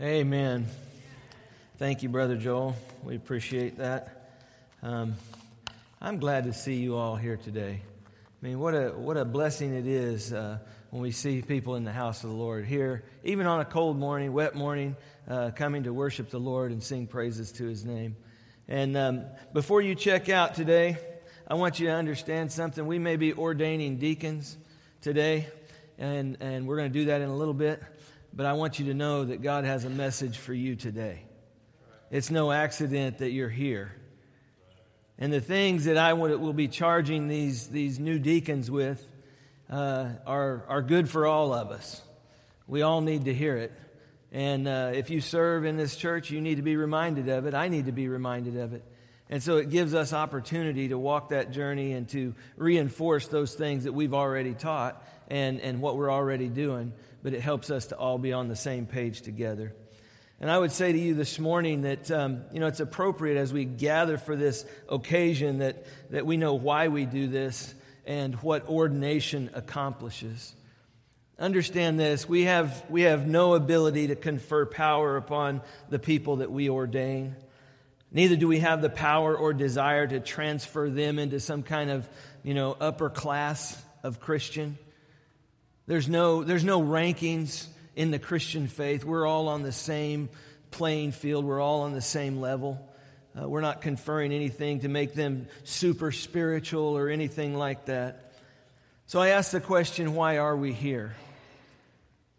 Amen. Thank you, Brother Joel. We appreciate that. Um, I'm glad to see you all here today. I mean, what a, what a blessing it is uh, when we see people in the house of the Lord here, even on a cold morning, wet morning, uh, coming to worship the Lord and sing praises to his name. And um, before you check out today, I want you to understand something. We may be ordaining deacons today, and, and we're going to do that in a little bit. But I want you to know that God has a message for you today. It's no accident that you're here. And the things that I will be charging these, these new deacons with uh, are, are good for all of us. We all need to hear it. And uh, if you serve in this church, you need to be reminded of it. I need to be reminded of it. And so it gives us opportunity to walk that journey and to reinforce those things that we've already taught and, and what we're already doing but it helps us to all be on the same page together. And I would say to you this morning that, um, you know, it's appropriate as we gather for this occasion that, that we know why we do this and what ordination accomplishes. Understand this we have, we have no ability to confer power upon the people that we ordain. Neither do we have the power or desire to transfer them into some kind of, you know, upper class of Christian. There's no, there's no rankings in the Christian faith. We're all on the same playing field, we're all on the same level. Uh, we're not conferring anything to make them super spiritual or anything like that. So I ask the question why are we here?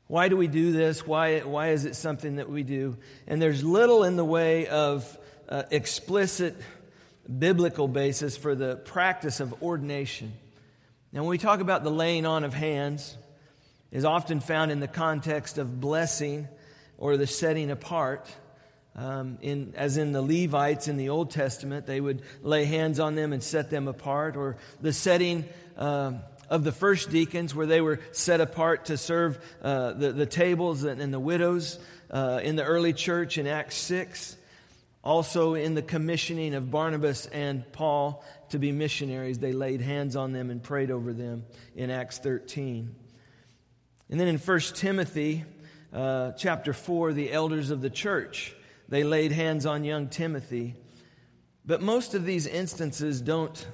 Why do we do this? Why, why is it something that we do? And there's little in the way of uh, explicit biblical basis for the practice of ordination. Now, when we talk about the laying on of hands, is often found in the context of blessing or the setting apart. Um, in, as in the Levites in the Old Testament, they would lay hands on them and set them apart, or the setting uh, of the first deacons, where they were set apart to serve uh, the, the tables and, and the widows uh, in the early church in Acts 6. Also, in the commissioning of Barnabas and Paul to be missionaries, they laid hands on them and prayed over them in Acts 13. And then in 1 Timothy uh, chapter 4, the elders of the church, they laid hands on young Timothy. But most of these instances don't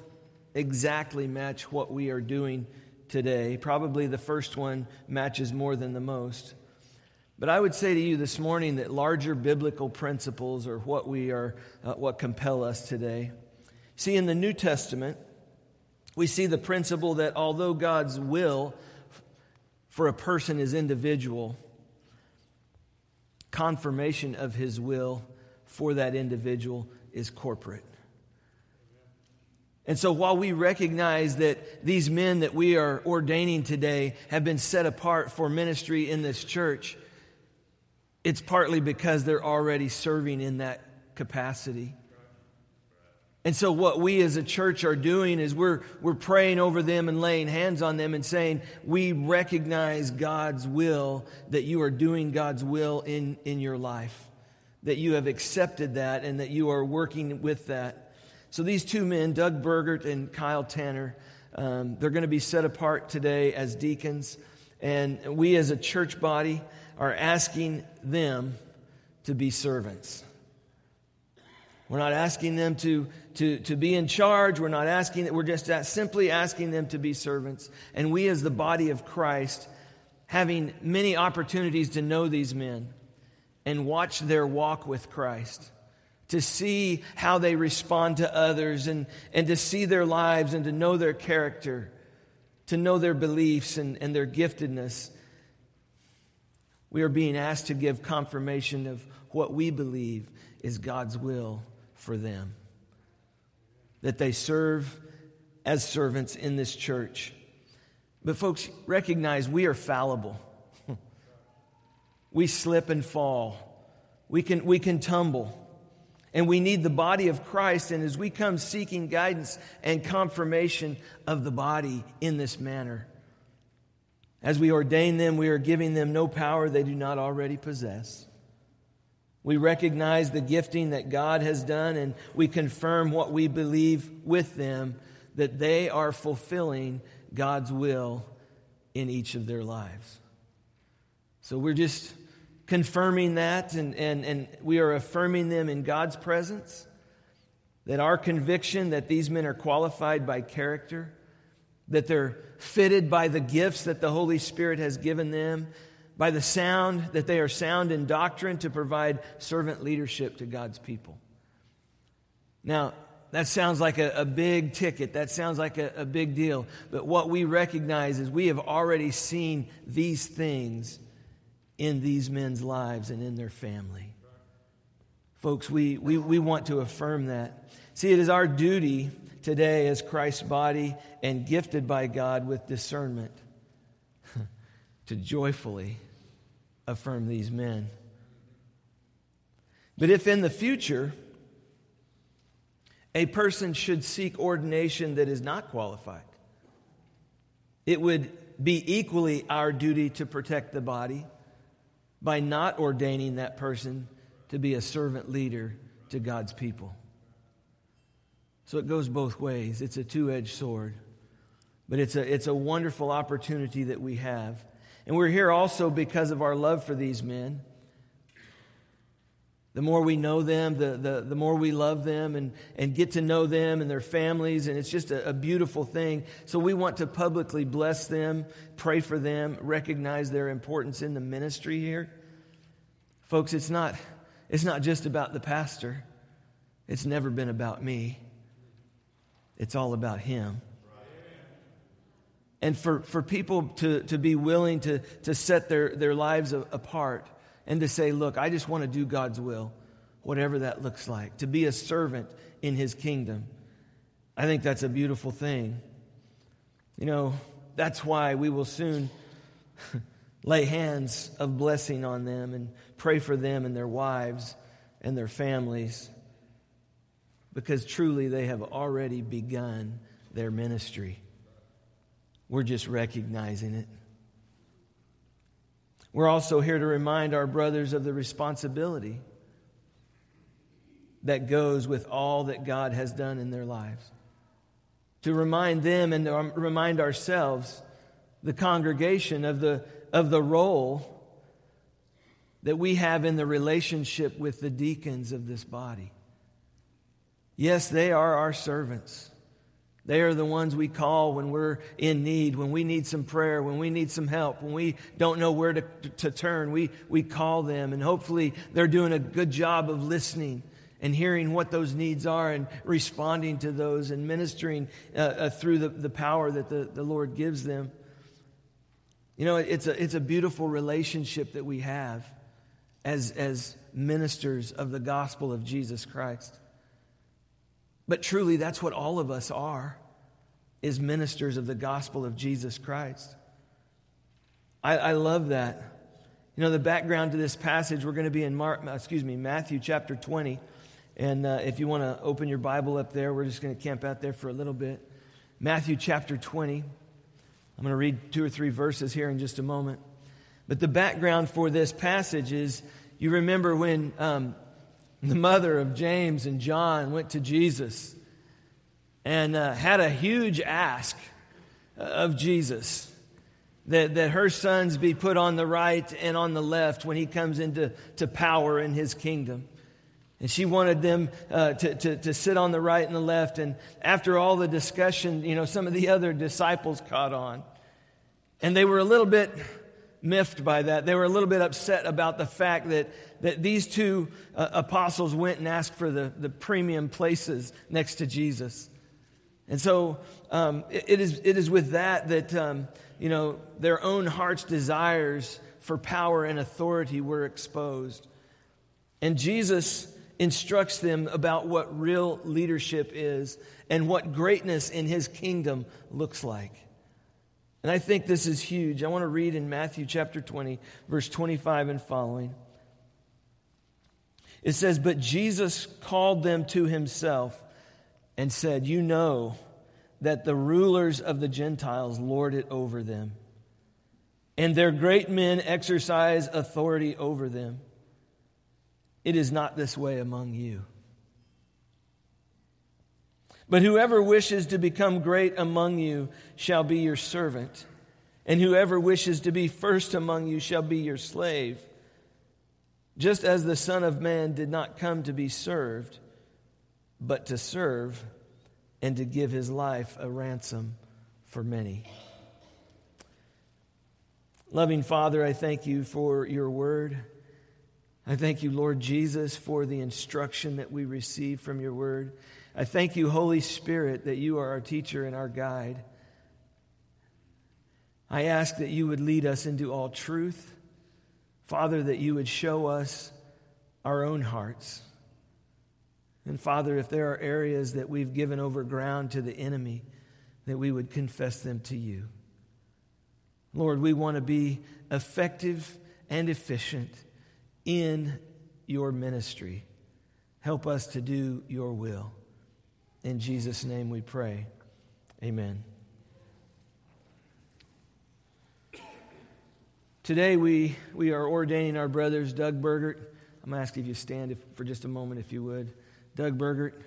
exactly match what we are doing today. Probably the first one matches more than the most. But I would say to you this morning that larger biblical principles are what we are, uh, what compel us today. See, in the New Testament, we see the principle that although God's will for a person is individual, confirmation of his will for that individual is corporate. And so, while we recognize that these men that we are ordaining today have been set apart for ministry in this church, it's partly because they're already serving in that capacity. And so, what we as a church are doing is we're, we're praying over them and laying hands on them and saying, We recognize God's will, that you are doing God's will in, in your life, that you have accepted that, and that you are working with that. So, these two men, Doug Burgert and Kyle Tanner, um, they're going to be set apart today as deacons. And we as a church body are asking them to be servants. We're not asking them to, to, to be in charge. We're not asking that. We're just simply asking them to be servants. And we, as the body of Christ, having many opportunities to know these men and watch their walk with Christ, to see how they respond to others and, and to see their lives and to know their character, to know their beliefs and, and their giftedness. We are being asked to give confirmation of what we believe is God's will for them. That they serve as servants in this church. But, folks, recognize we are fallible. we slip and fall. We can, we can tumble. And we need the body of Christ. And as we come seeking guidance and confirmation of the body in this manner, as we ordain them, we are giving them no power they do not already possess. We recognize the gifting that God has done, and we confirm what we believe with them that they are fulfilling God's will in each of their lives. So we're just confirming that and, and, and we are affirming them in God's presence. That our conviction that these men are qualified by character, that they're fitted by the gifts that the Holy Spirit has given them, by the sound, that they are sound in doctrine to provide servant leadership to God's people. Now, that sounds like a, a big ticket. That sounds like a, a big deal. But what we recognize is we have already seen these things in these men's lives and in their family. Folks, we, we, we want to affirm that. See, it is our duty today as Christ's body and gifted by God with discernment to joyfully affirm these men. But if in the future a person should seek ordination that is not qualified, it would be equally our duty to protect the body by not ordaining that person to be a servant leader to God's people. So it goes both ways. It's a two edged sword. But it's a, it's a wonderful opportunity that we have. And we're here also because of our love for these men. The more we know them, the, the, the more we love them and, and get to know them and their families, and it's just a, a beautiful thing. So we want to publicly bless them, pray for them, recognize their importance in the ministry here. Folks, it's not, it's not just about the pastor, it's never been about me. It's all about Him. And for, for people to, to be willing to, to set their, their lives apart and to say, look, I just want to do God's will, whatever that looks like, to be a servant in His kingdom. I think that's a beautiful thing. You know, that's why we will soon lay hands of blessing on them and pray for them and their wives and their families because truly they have already begun their ministry. We're just recognizing it. We're also here to remind our brothers of the responsibility that goes with all that God has done in their lives. To remind them and to um, remind ourselves, the congregation, of the, of the role that we have in the relationship with the deacons of this body. Yes, they are our servants. They are the ones we call when we're in need, when we need some prayer, when we need some help, when we don't know where to, to turn. We, we call them, and hopefully they're doing a good job of listening and hearing what those needs are and responding to those and ministering uh, uh, through the, the power that the, the Lord gives them. You know, it's a, it's a beautiful relationship that we have as, as ministers of the gospel of Jesus Christ. But truly, that's what all of us are, is ministers of the gospel of Jesus Christ. I, I love that. You know, the background to this passage, we're going to be in Mark, excuse me, Matthew chapter 20. And uh, if you want to open your Bible up there, we're just going to camp out there for a little bit. Matthew chapter 20. I'm going to read two or three verses here in just a moment. But the background for this passage is you remember when um, the mother of James and John, went to Jesus and uh, had a huge ask of Jesus that, that her sons be put on the right and on the left when he comes into to power in his kingdom. And she wanted them uh, to, to, to sit on the right and the left. And after all the discussion, you know, some of the other disciples caught on. And they were a little bit miffed by that. They were a little bit upset about the fact that, that these two uh, apostles went and asked for the, the premium places next to Jesus. And so um, it, it, is, it is with that that, um, you know, their own heart's desires for power and authority were exposed. And Jesus instructs them about what real leadership is and what greatness in his kingdom looks like. And I think this is huge. I want to read in Matthew chapter 20, verse 25 and following. It says, But Jesus called them to himself and said, You know that the rulers of the Gentiles lord it over them, and their great men exercise authority over them. It is not this way among you. But whoever wishes to become great among you shall be your servant, and whoever wishes to be first among you shall be your slave. just as the Son of Man did not come to be served, but to serve and to give his life a ransom for many. Loving Father, I thank you for your word. I thank you, Lord Jesus, for the instruction that we receive from your word. I thank you, Holy Spirit, that you are our teacher and our guide. I ask that you would lead us into all truth. Father, that you would show us our own hearts. And Father, if there are areas that we've given over ground to the enemy, that we would confess them to you. Lord, we want to be effective and efficient in your ministry. Help us to do your will. In Jesus' name we pray. Amen. Today we, we are ordaining our brothers Doug Burgert. I'm going to ask if you stand if, for just a moment, if you would. Doug Burgert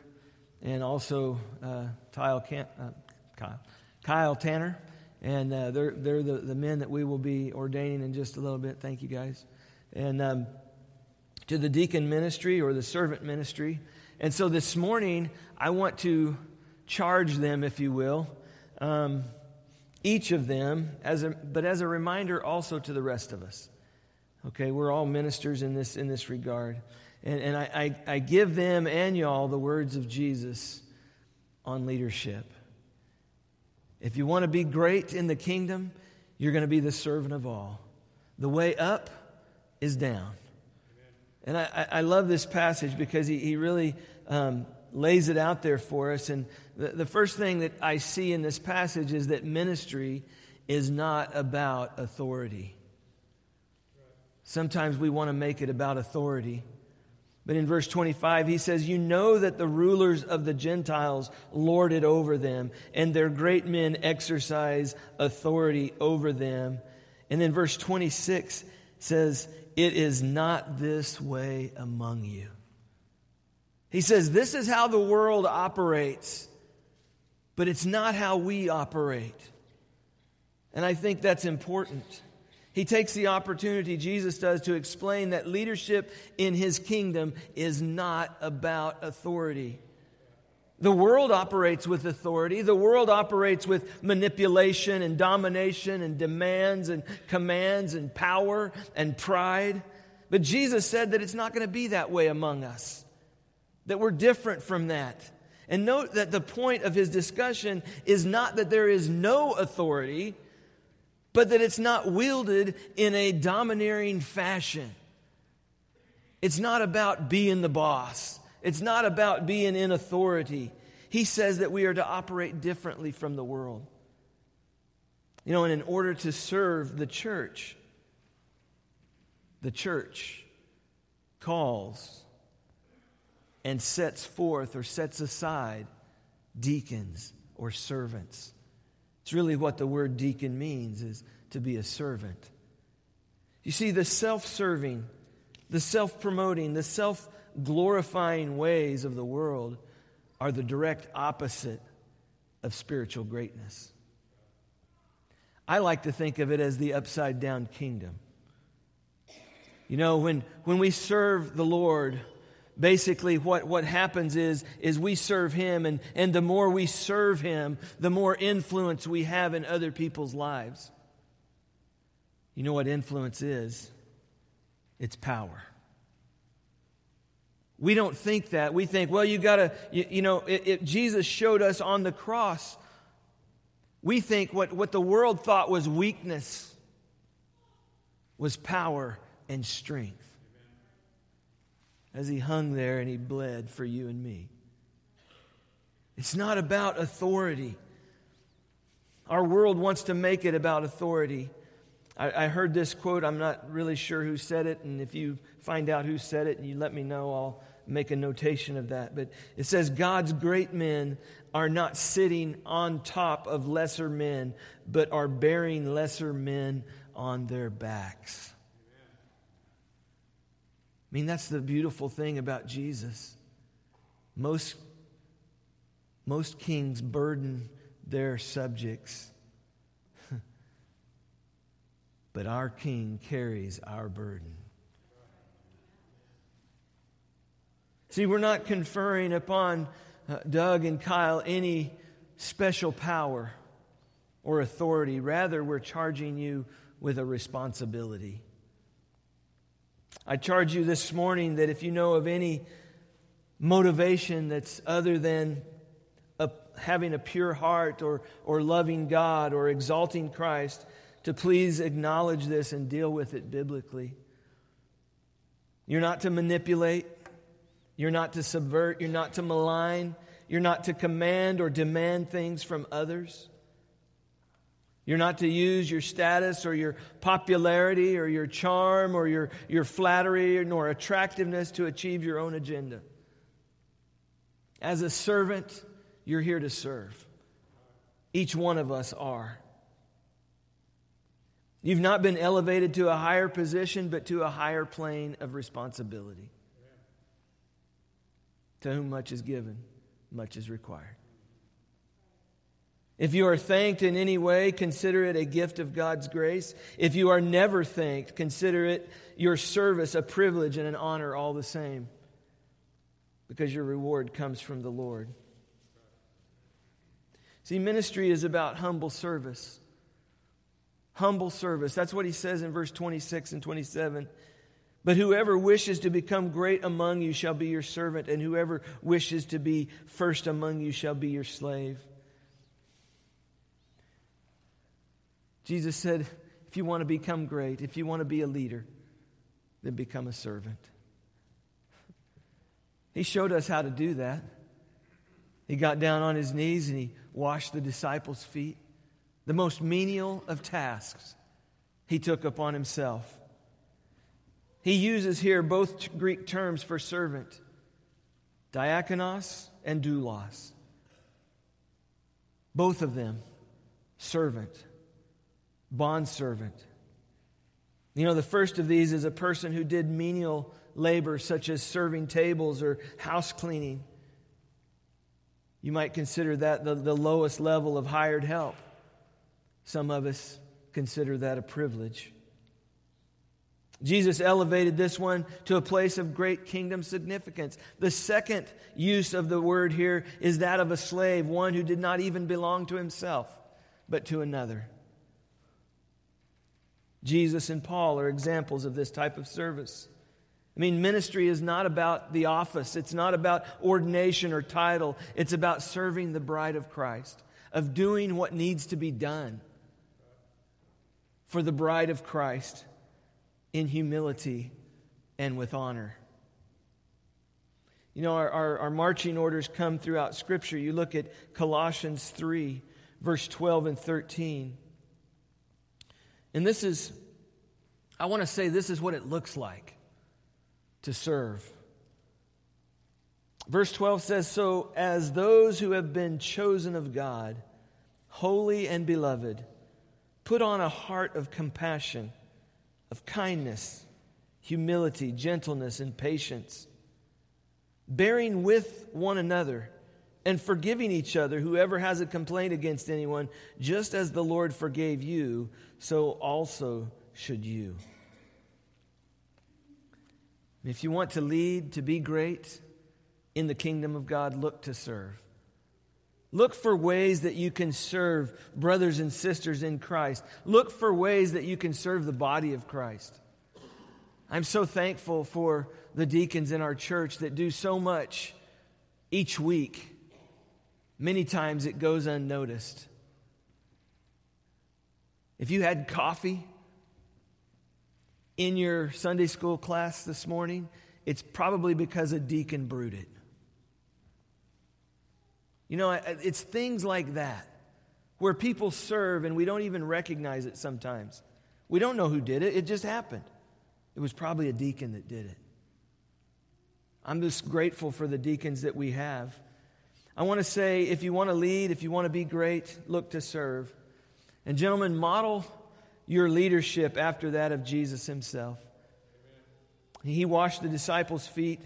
and also uh, Kyle, uh, Kyle, Kyle, Tanner. And uh, they're, they're the, the men that we will be ordaining in just a little bit. Thank you, guys. And um, to the deacon ministry or the servant ministry. And so this morning, I want to charge them, if you will. Um, each of them, as a, but as a reminder also to the rest of us. Okay, we're all ministers in this, in this regard. And, and I, I, I give them and y'all the words of Jesus on leadership. If you want to be great in the kingdom, you're going to be the servant of all. The way up is down. And I, I love this passage because he, he really um, lays it out there for us. And the, the first thing that I see in this passage is that ministry is not about authority. Sometimes we want to make it about authority. But in verse 25, he says, You know that the rulers of the Gentiles lord it over them, and their great men exercise authority over them. And then verse 26 says, It is not this way among you. He says, This is how the world operates, but it's not how we operate. And I think that's important. He takes the opportunity, Jesus does, to explain that leadership in his kingdom is not about authority. The world operates with authority. The world operates with manipulation and domination and demands and commands and power and pride. But Jesus said that it's not going to be that way among us that we're different from that. And note that the point of his discussion is not that there is no authority, but that it's not wielded in a domineering fashion. It's not about being the boss, it's not about being in authority. He says that we are to operate differently from the world. You know, and in order to serve the church, the church calls and sets forth or sets aside deacons or servants. It's really what the word deacon means is to be a servant. You see, the self serving, the self promoting, the self glorifying ways of the world are the direct opposite of spiritual greatness. I like to think of it as the upside down kingdom. You know, when, when we serve the Lord, basically what, what happens is, is we serve him and, and the more we serve him the more influence we have in other people's lives you know what influence is it's power we don't think that we think well you gotta you, you know if jesus showed us on the cross we think what, what the world thought was weakness was power and strength as he hung there and he bled for you and me. It's not about authority. Our world wants to make it about authority. I, I, heard this quote. I'm not really sure who said it, and if you find out who said it and you let me know, I'll make a notation of that. But it says, God's great men are not sitting on top of lesser men, but are bearing lesser men on their backs. I mean, that's the beautiful thing about Jesus. Most, most kings burden their subjects, but our king carries our burden. See, we're not conferring upon uh, Doug and Kyle any special power or authority. Rather, we're charging you with a responsibility. I charge you this morning that if you know of any motivation that's other than a, having a pure heart or, or loving God or exalting Christ, to please acknowledge this and deal with it biblically. You're not to manipulate, you're not to subvert, you're not to malign, you're not to command or demand things from others. You're not to use your status or your popularity or your charm or your, your flattery nor attractiveness to achieve your own agenda. As a servant, you're here to serve. Each one of us are. You've not been elevated to a higher position, but to a higher plane of responsibility. To whom much is given, much is required. If you are thanked in any way, consider it a gift of God's grace. If you are never thanked, consider it your service a privilege and an honor all the same, because your reward comes from the Lord. See, ministry is about humble service. Humble service. That's what he says in verse 26 and 27. But whoever wishes to become great among you shall be your servant, and whoever wishes to be first among you shall be your slave. Jesus said, if you want to become great, if you want to be a leader, then become a servant. He showed us how to do that. He got down on his knees and he washed the disciples' feet. The most menial of tasks he took upon himself. He uses here both Greek terms for servant diakonos and doulos. Both of them, servant bondservant. You know, the first of these is a person who did menial labor, such as serving tables or house cleaning. You might consider that the, the lowest level of hired help. Some of us consider that a privilege. Jesus elevated this one to a place of great kingdom significance. The second use of the word here is that of a slave, one who did not even belong to himself, but to another. Jesus and Paul are examples of this type of service. I mean, ministry is not about the office, it's not about ordination or title, it's about serving the bride of Christ, of doing what needs to be done for the bride of Christ in humility and with honor. You know, our, our, our, marching orders come throughout Scripture. You look at Colossians 3, verse 12 and 13. And this is, I want to say, this is what it looks like to serve. Verse 12 says, So as those who have been chosen of God, holy and beloved, put on a heart of compassion, of kindness, humility, gentleness, and patience, bearing with one another and forgiving each other, whoever has a complaint against anyone, just as the Lord forgave you, so also should you. If you want to lead, to be great in the kingdom of God, look to serve. Look for ways that you can serve brothers and sisters in Christ. Look for ways that you can serve the body of Christ. I'm so thankful for the deacons in our church that do so much each week Many times it goes unnoticed. If you had coffee in your Sunday school class this morning, it's probably because a deacon brewed it. You know, it's things like that where people serve and we don't even recognize it sometimes. We don't know who did it, it just happened. It was probably a deacon that did it. I'm just grateful for the deacons that we have. I want to say if you want to lead, if you want to be great, look to serve. And, gentlemen, model your leadership after that of Jesus himself. Amen. He washed the disciples' feet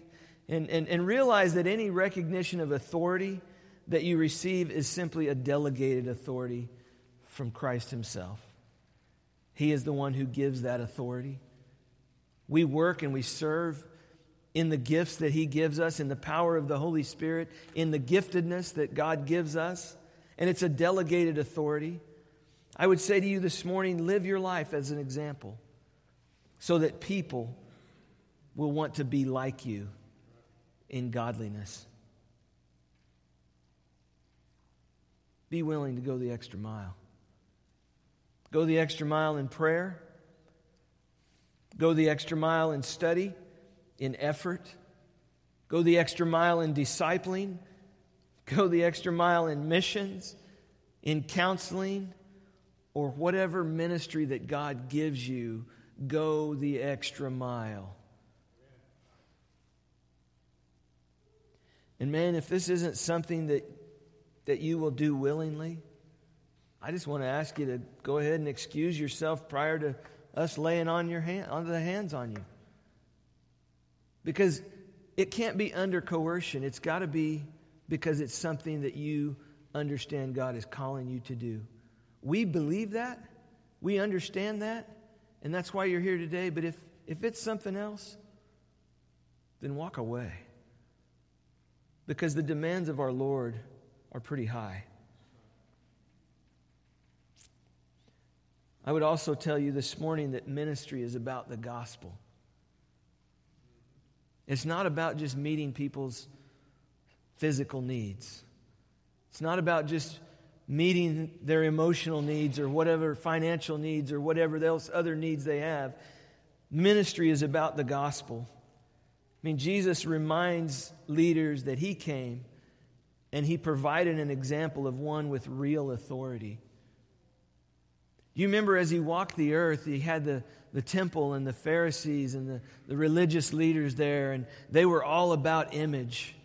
and, and, and realize that any recognition of authority that you receive is simply a delegated authority from Christ himself. He is the one who gives that authority. We work and we serve in the gifts that He gives us, in the power of the Holy Spirit, in the giftedness that God gives us, and it's a delegated authority. I would say to you this morning live your life as an example so that people will want to be like you in godliness. Be willing to go the extra mile. Go the extra mile in prayer. Go the extra mile in study, in effort. Go the extra mile in discipling. Go the extra mile in missions, in counseling, or whatever ministry that God gives you. Go the extra mile. And man, if this isn't something that that you will do willingly? I just want to ask you to go ahead and excuse yourself prior to us laying on your hand, on the hands on you. Because it can't be under coercion. It's got to be because it's something that you understand God is calling you to do. We believe that. We understand that. And that's why you're here today. But if, if it's something else, then walk away. Because the demands of our Lord are pretty high. I would also tell you this morning that ministry is about the gospel. It's not about just meeting people's physical needs. It's not about just meeting their emotional needs or whatever financial needs or whatever else other needs they have. Ministry is about the gospel. I mean, Jesus reminds leaders that he came and he provided an example of one with real authority. You remember as he walked the earth, he had the, the temple and the Pharisees and the, the religious leaders there, and they were all about image.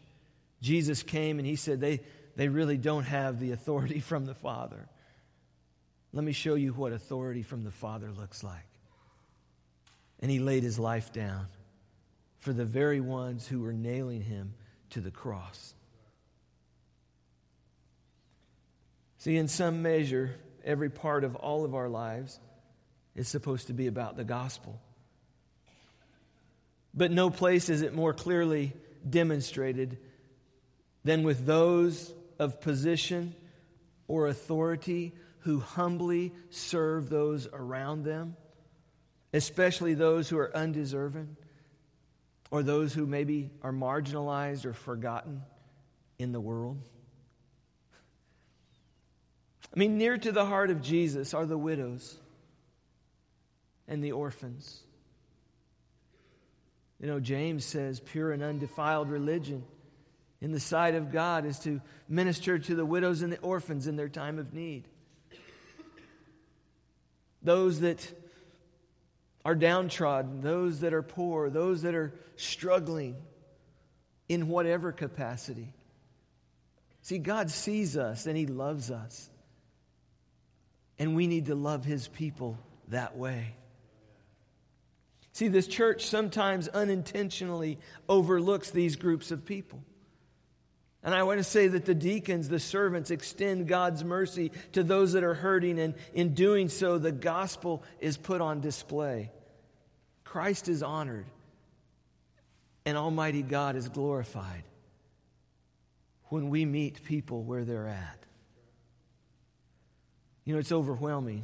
Jesus came and he said, they, they really don't have the authority from the Father. Let me show you what authority from the Father looks like. And he laid his life down for the very ones who were nailing him to the cross. See, in some measure, every part of all of our lives is supposed to be about the gospel. But no place is it more clearly demonstrated than with those of position or authority who humbly serve those around them, especially those who are undeserving or those who maybe are marginalized or forgotten in the world. I mean, near to the heart of Jesus are the widows and the orphans. You know, James says pure and undefiled religion in the sight of God is to minister to the widows and the orphans in their time of need. Those that are downtrodden, those that are poor, those that are struggling in whatever capacity. See, God sees us and He loves us. And we need to love his people that way. See, this church sometimes unintentionally overlooks these groups of people. And I want to say that the deacons, the servants, extend God's mercy to those that are hurting, and in doing so, the gospel is put on display. Christ is honored, and Almighty God is glorified when we meet people where they're at. You know, it's overwhelming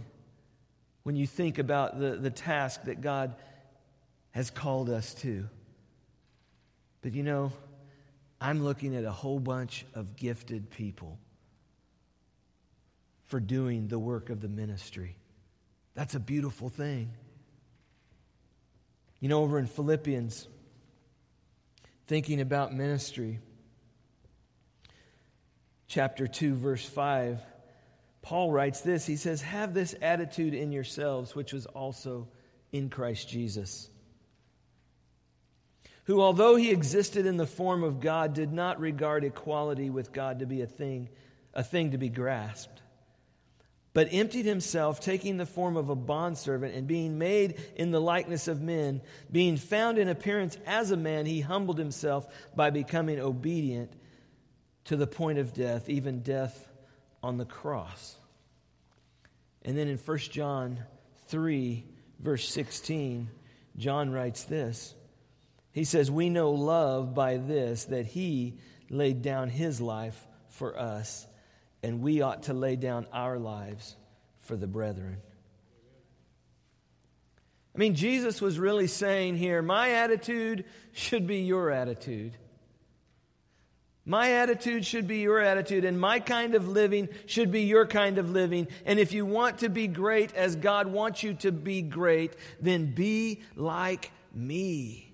when you think about the, the task that God has called us to. But you know, I'm looking at a whole bunch of gifted people for doing the work of the ministry. That's a beautiful thing. You know, over in Philippians, thinking about ministry, chapter 2, verse 5 Paul writes this. He says, Have this attitude in yourselves, which was also in Christ Jesus, who, although he existed in the form of God, did not regard equality with God to be a thing, a thing to be grasped, but emptied himself, taking the form of a bondservant, and being made in the likeness of men, being found in appearance as a man, he humbled himself by becoming obedient to the point of death, even death on the cross. And then in 1 John 3, verse 16, John writes this He says, We know love by this, that he laid down his life for us, and we ought to lay down our lives for the brethren. I mean, Jesus was really saying here, my attitude should be your attitude. My attitude should be your attitude, and my kind of living should be your kind of living. And if you want to be great as God wants you to be great, then be like me.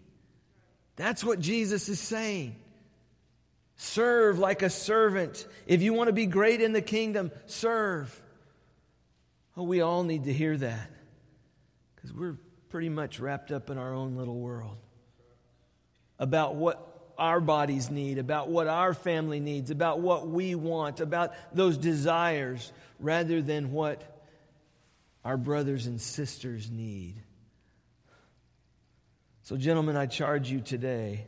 That's what Jesus is saying. Serve like a servant. If you want to be great in the kingdom, serve. Oh, we all need to hear that because we're pretty much wrapped up in our own little world about what our bodies need, about what our family needs, about what we want, about those desires, rather than what our brothers and sisters need. So, gentlemen, I charge you today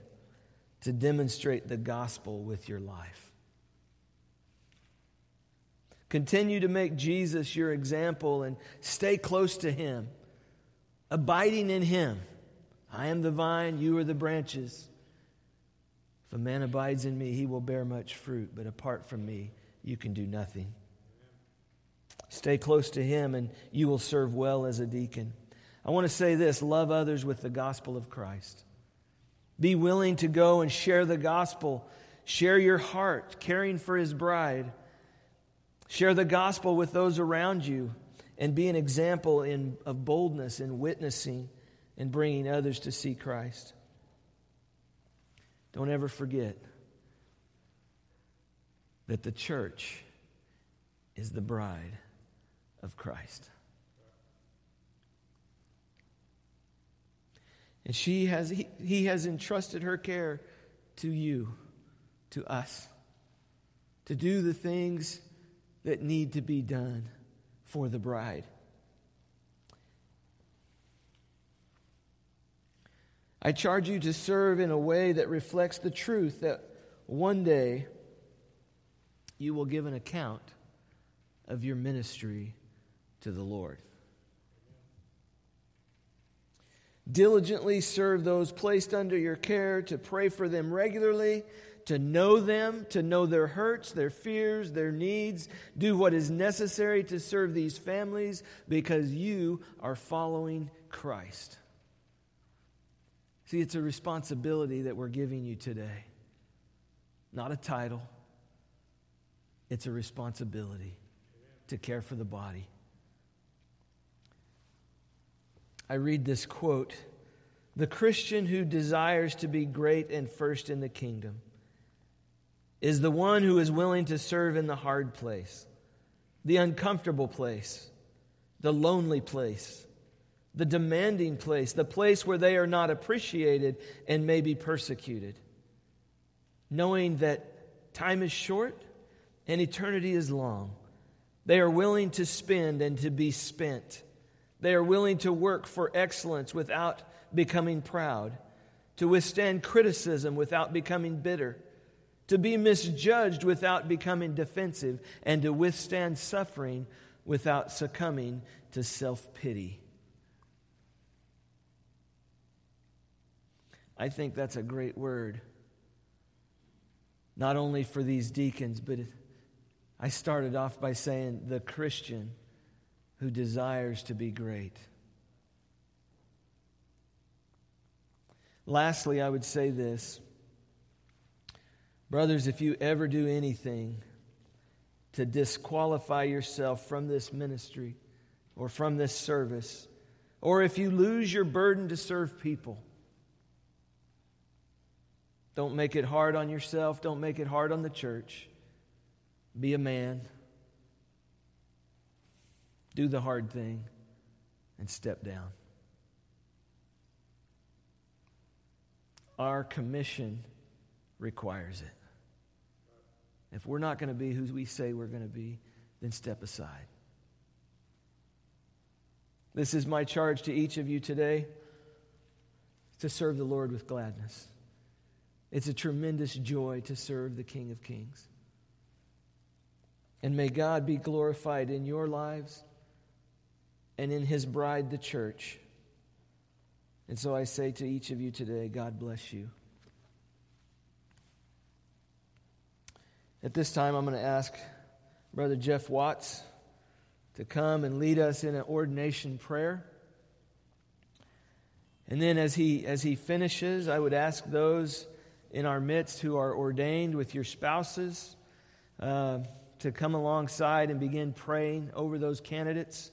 to demonstrate the gospel with your life. Continue to make Jesus your example and stay close to him, abiding in him. I am the vine, you are the branches. If a man abides in me, he will bear much fruit, but apart from me, you can do nothing. Stay close to him, and you will serve well as a deacon. I want to say this love others with the gospel of Christ. Be willing to go and share the gospel, share your heart, caring for his bride. Share the gospel with those around you, and be an example in, of boldness in witnessing and bringing others to see Christ. Don't ever forget that the church is the bride of Christ. And she has, he, he has entrusted her care to you, to us, to do the things that need to be done for the bride. I charge you to serve in a way that reflects the truth that one day you will give an account of your ministry to the Lord. Diligently serve those placed under your care, to pray for them regularly, to know them, to know their hurts, their fears, their needs. Do what is necessary to serve these families because you are following Christ. See, it's a responsibility that we're giving you today, not a title. It's a responsibility to care for the body. I read this quote The Christian who desires to be great and first in the kingdom is the one who is willing to serve in the hard place, the uncomfortable place, the lonely place the demanding place, the place where they are not appreciated and may be persecuted. Knowing that time is short and eternity is long, they are willing to spend and to be spent. They are willing to work for excellence without becoming proud, to withstand criticism without becoming bitter, to be misjudged without becoming defensive, and to withstand suffering without succumbing to self pity. I think that's a great word. Not only for these deacons, but I started off by saying the Christian who desires to be great. Lastly, I would say this Brothers, if you ever do anything to disqualify yourself from this ministry or from this service, or if you lose your burden to serve people, don't make it hard on yourself. Don't make it hard on the church. Be a man. Do the hard thing and step down. Our commission requires it. If we're not going to be who we say we're going to be, then step aside. This is my charge to each of you today to serve the Lord with gladness. It's a tremendous joy to serve the King of Kings. And may God be glorified in your lives and in his bride, the church. And so I say to each of you today, God bless you. At this time, I'm going to ask Brother Jeff Watts to come and lead us in an ordination prayer. And then as he, as he finishes, I would ask those in our midst who are ordained with your spouses uh, to come alongside and begin praying over those candidates,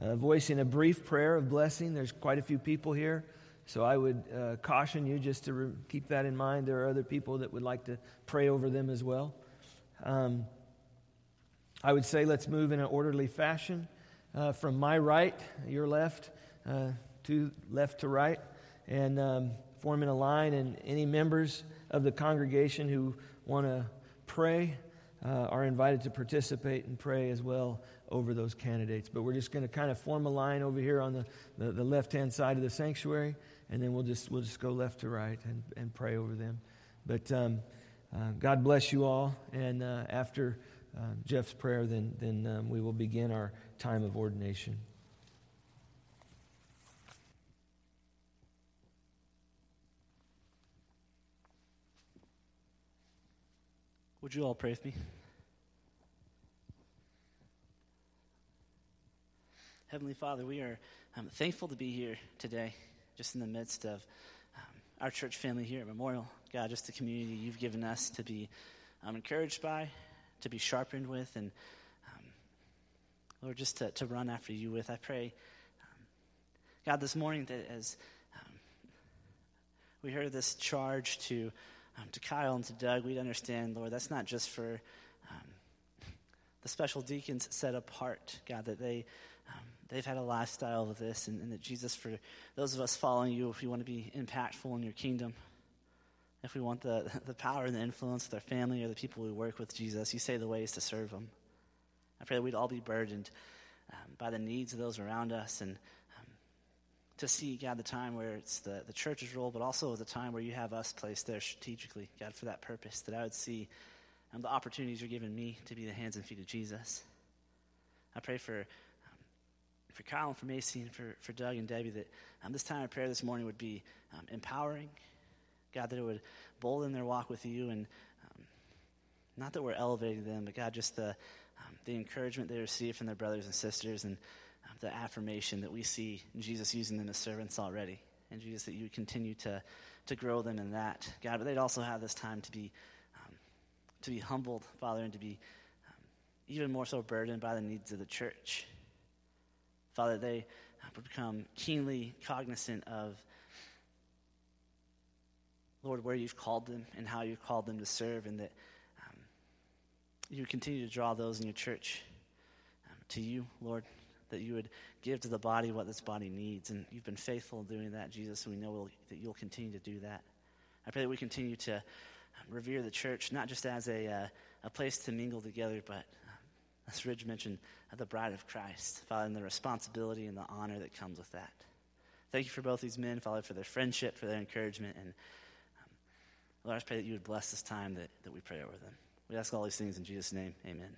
uh, voicing a brief prayer of blessing. There's quite a few people here, so I would uh, caution you just to re- keep that in mind. There are other people that would like to pray over them as well. Um, I would say let's move in an orderly fashion uh, from my right, your left, uh, to left to right, and um, forming a line. And any members of the congregation who want to pray uh, are invited to participate and pray as well over those candidates. But we're just going to kind of form a line over here on the, the, the left hand side of the sanctuary, and then we'll just, we'll just go left to right and, and pray over them. But um, uh, God bless you all. And uh, after uh, Jeff's prayer, then, then um, we will begin our time of ordination. Would you all pray with me? Heavenly Father, we are um, thankful to be here today, just in the midst of um, our church family here at Memorial. God, just the community you've given us to be um, encouraged by, to be sharpened with, and um, Lord, just to, to run after you with. I pray, um, God, this morning that as um, we heard this charge to um, to Kyle and to Doug, we'd understand, Lord, that's not just for um, the special deacons set apart, God, that they um, they've had a lifestyle of this, and, and, that Jesus, for those of us following you, if we want to be impactful in your kingdom, if we want the, the power and the influence with our family or the people we work with, Jesus, you say the ways to serve them. I pray that we'd all be burdened um, by the needs of those around us and to see, God, the time where it's the, the church's role, but also the time where you have us placed there strategically, God, for that purpose, that I would see um, the opportunities you're giving me to be the hands and feet of Jesus. I pray for um, for Kyle and for Macy and for, for Doug and Debbie that um, this time of prayer this morning would be um, empowering God, that it would bolden their walk with you. And um, not that we're elevating them, but God, just the, um, the encouragement they receive from their brothers and sisters and the affirmation that we see Jesus using them as servants already. And Jesus, that you would continue to, to grow them in that. God, but they'd also have this time to be, um, to be humbled, Father, and to be um, even more so burdened by the needs of the church. Father, they would become keenly cognizant of Lord, where you've called them and how you've called them to serve, and that um, you continue to draw those in your church um, to you, Lord, that you would give to the body what this body needs. And you've been faithful in doing that, Jesus, and we know we'll, that you'll continue to do that. I pray that we continue to um, revere the church, not just as a, uh, a place to mingle together, but um, as Ridge mentioned, the bride of Christ, Father, and the responsibility and the honor that comes with that. Thank you for both these men, Father, for their friendship, for their encouragement, and Lord, I pray that you would bless this time that, that we pray over them. We ask all these things in Jesus' name. Amen.